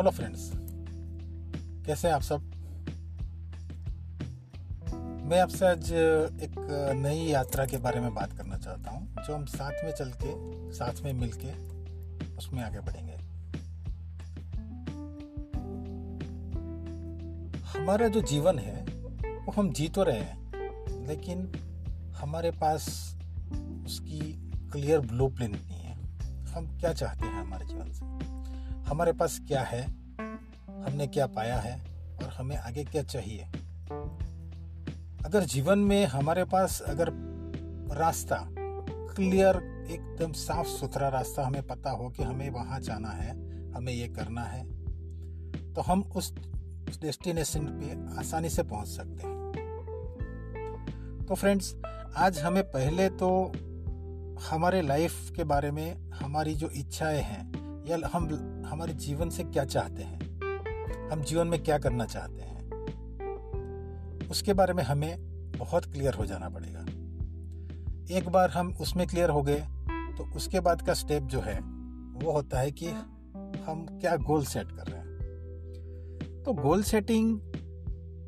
Hello friends, कैसे हैं आप सब? मैं आपसे आज एक नई यात्रा के बारे में बात करना चाहता हूँ, जो हम साथ में चल के, साथ में मिल के उसमें आगे बढ़ेंगे। हमारा जो जीवन है, वो हम जी तो रहे हैं, लेकिन हमारे पास उसकी क्लियर ब्लू नहीं है। हम क्या चाहते हैं हमारे जीवन से? हमारे पास क्या है? हमने क्या पाया है और हमें आगे क्या चाहिए? अगर जीवन में हमारे पास अगर रास्ता क्लियर एकदम साफ़ सुथरा रास्ता हमें पता हो कि हमें वहाँ जाना है, हमें ये करना है तो हम उस डेस्टिनेशन पे आसानी से पहुँच सकते हैं। तो फ्रेंड्स आज हमें पहले तो हमारे लाइफ के बारे में, हमारी जो इच्छाएँ हैं, या हम, हमारे जीवन से क्या चाहते हैं हम जीवन में क्या करना चाहते हैं, उसके बारे में हमें बहुत क्लियर हो जाना पड़ेगा। एक बार हम उसमें क्लियर हो गए तो उसके बाद का स्टेप जो है, वो होता है कि हम क्या गोल सेट कर रहे हैं। तो गोल सेटिंग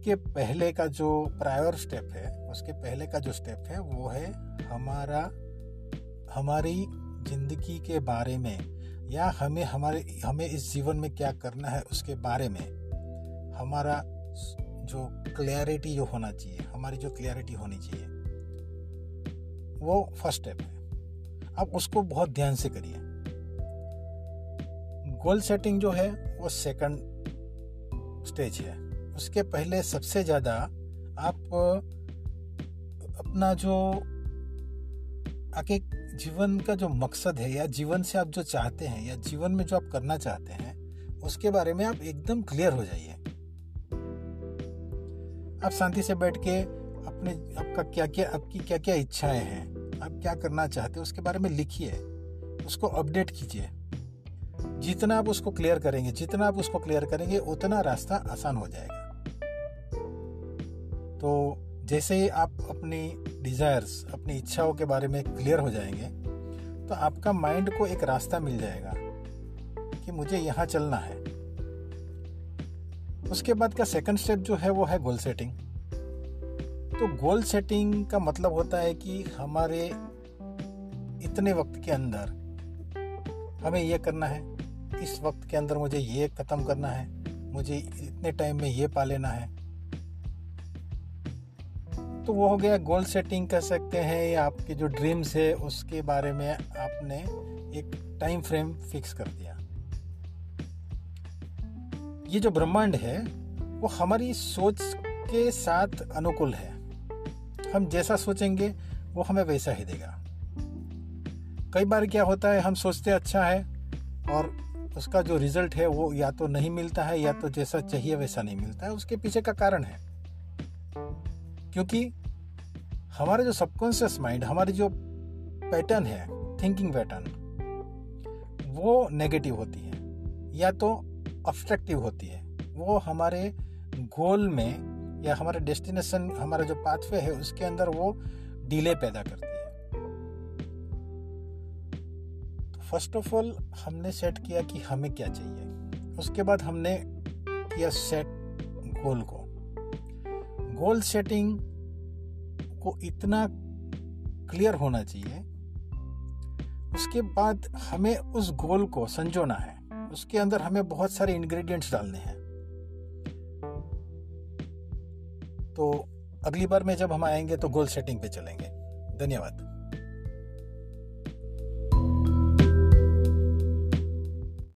के पहले का जो प्रायर स्टेप है, उसके पहले का जो स्टेप है, वो है हमारा, हमारी ज़िंदगी के बारे में या हमें हमारे, हमें इस जीवन में क्या करना है उसके बारे में हमारा जो क्लैरिटी जो होना चाहिए, हमारी जो क्लैरिटी होनी चाहिए, वो फ़र्स्ट स्टेप है। अब उसको बहुत ध्यान से करिए। गोल सेटिंग जो है, वो सेकंड स्टेज है। उसके पहले सबसे ज़्यादा आप, अपना जो आगे जीवन का जो मकसद है या जीवन से आप जो चाहते हैं या जीवन में जो आप करना चाहते हैं, उसके बारे में आप एकदम क्लियर हो जाइए। आप शांति से बैठ के अपने, आपका क्या क्या, आपकी क्या क्या इच्छाएँ हैं, आप क्या करना चाहते हैं, उसके बारे में लिखिए, उसको अपडेट कीजिए। जितना आप उसको क्लियर करेंगे, जितना आप उसको क्लियर करेंगे, उतना रास्ता आसान हो जाएगा। तो जैसे ही आप अपनी डिज़ायर्स अपनी इच्छाओं के बारे में क्लियर हो जाएँगे तो आपका माइंड को एक रास्ता मिल जाएगा कि मुझे यहाँ चलना है। उसके बाद का सेकंड स्टेप जो है, वो है गोल सेटिंग तो गोल सेटिंग का मतलब होता है कि हमारे इतने वक्त के अंदर हमें ये करना है, इस वक्त के अंदर मुझे ये ख़त्म करना है, मुझे इतने टाइम में ये पा लेना है। तो वो हो गया गोल सेटिंग कर सकते हैं या आपके जो ड्रीम्स है, उसके बारे में आपने एक टाइम फ्रेम फिक्स कर दिया। ये जो ब्रह्मांड है, वो हमारी सोच के साथ अनुकूल है। हम जैसा सोचेंगे, वो हमें वैसा ही देगा। कई बार क्या होता है, हम सोचते अच्छा है, और उसका जो रिज़ल्ट है, वो या तो नहीं मिलता है, या तो जैसा चाहिए वैसा नहीं मिलता है। उसके पीछे का कारण है। क्योंकि हमारे जो सबकॉन्शियस माइंड, हमारी जो पैटर्न है थिंकिंग पैटर्न वो नेगेटिव होती है, या तो ऑब्स्ट्रक्टिव होती है। वो हमारे गोल में या हमारे डेस्टिनेशन हमारा जो पाथवे है, उसके अंदर वो डिले पैदा करती है। तो फ़र्स्ट ऑफ़ ऑल हमने सेट किया कि हमें क्या चाहिए। उसके बाद हमने किया सेट गोल को। गोल सेटिंग को इतना क्लियर होना चाहिए। उसके बाद हमें उस गोल को संजोना है। उसके अंदर हमें बहुत सारे इंग्रेडिएंट्स डालने हैं। तो अगली बार में जब हम आएँगे तो गोल सेटिंग पे चलेंगे। धन्यवाद।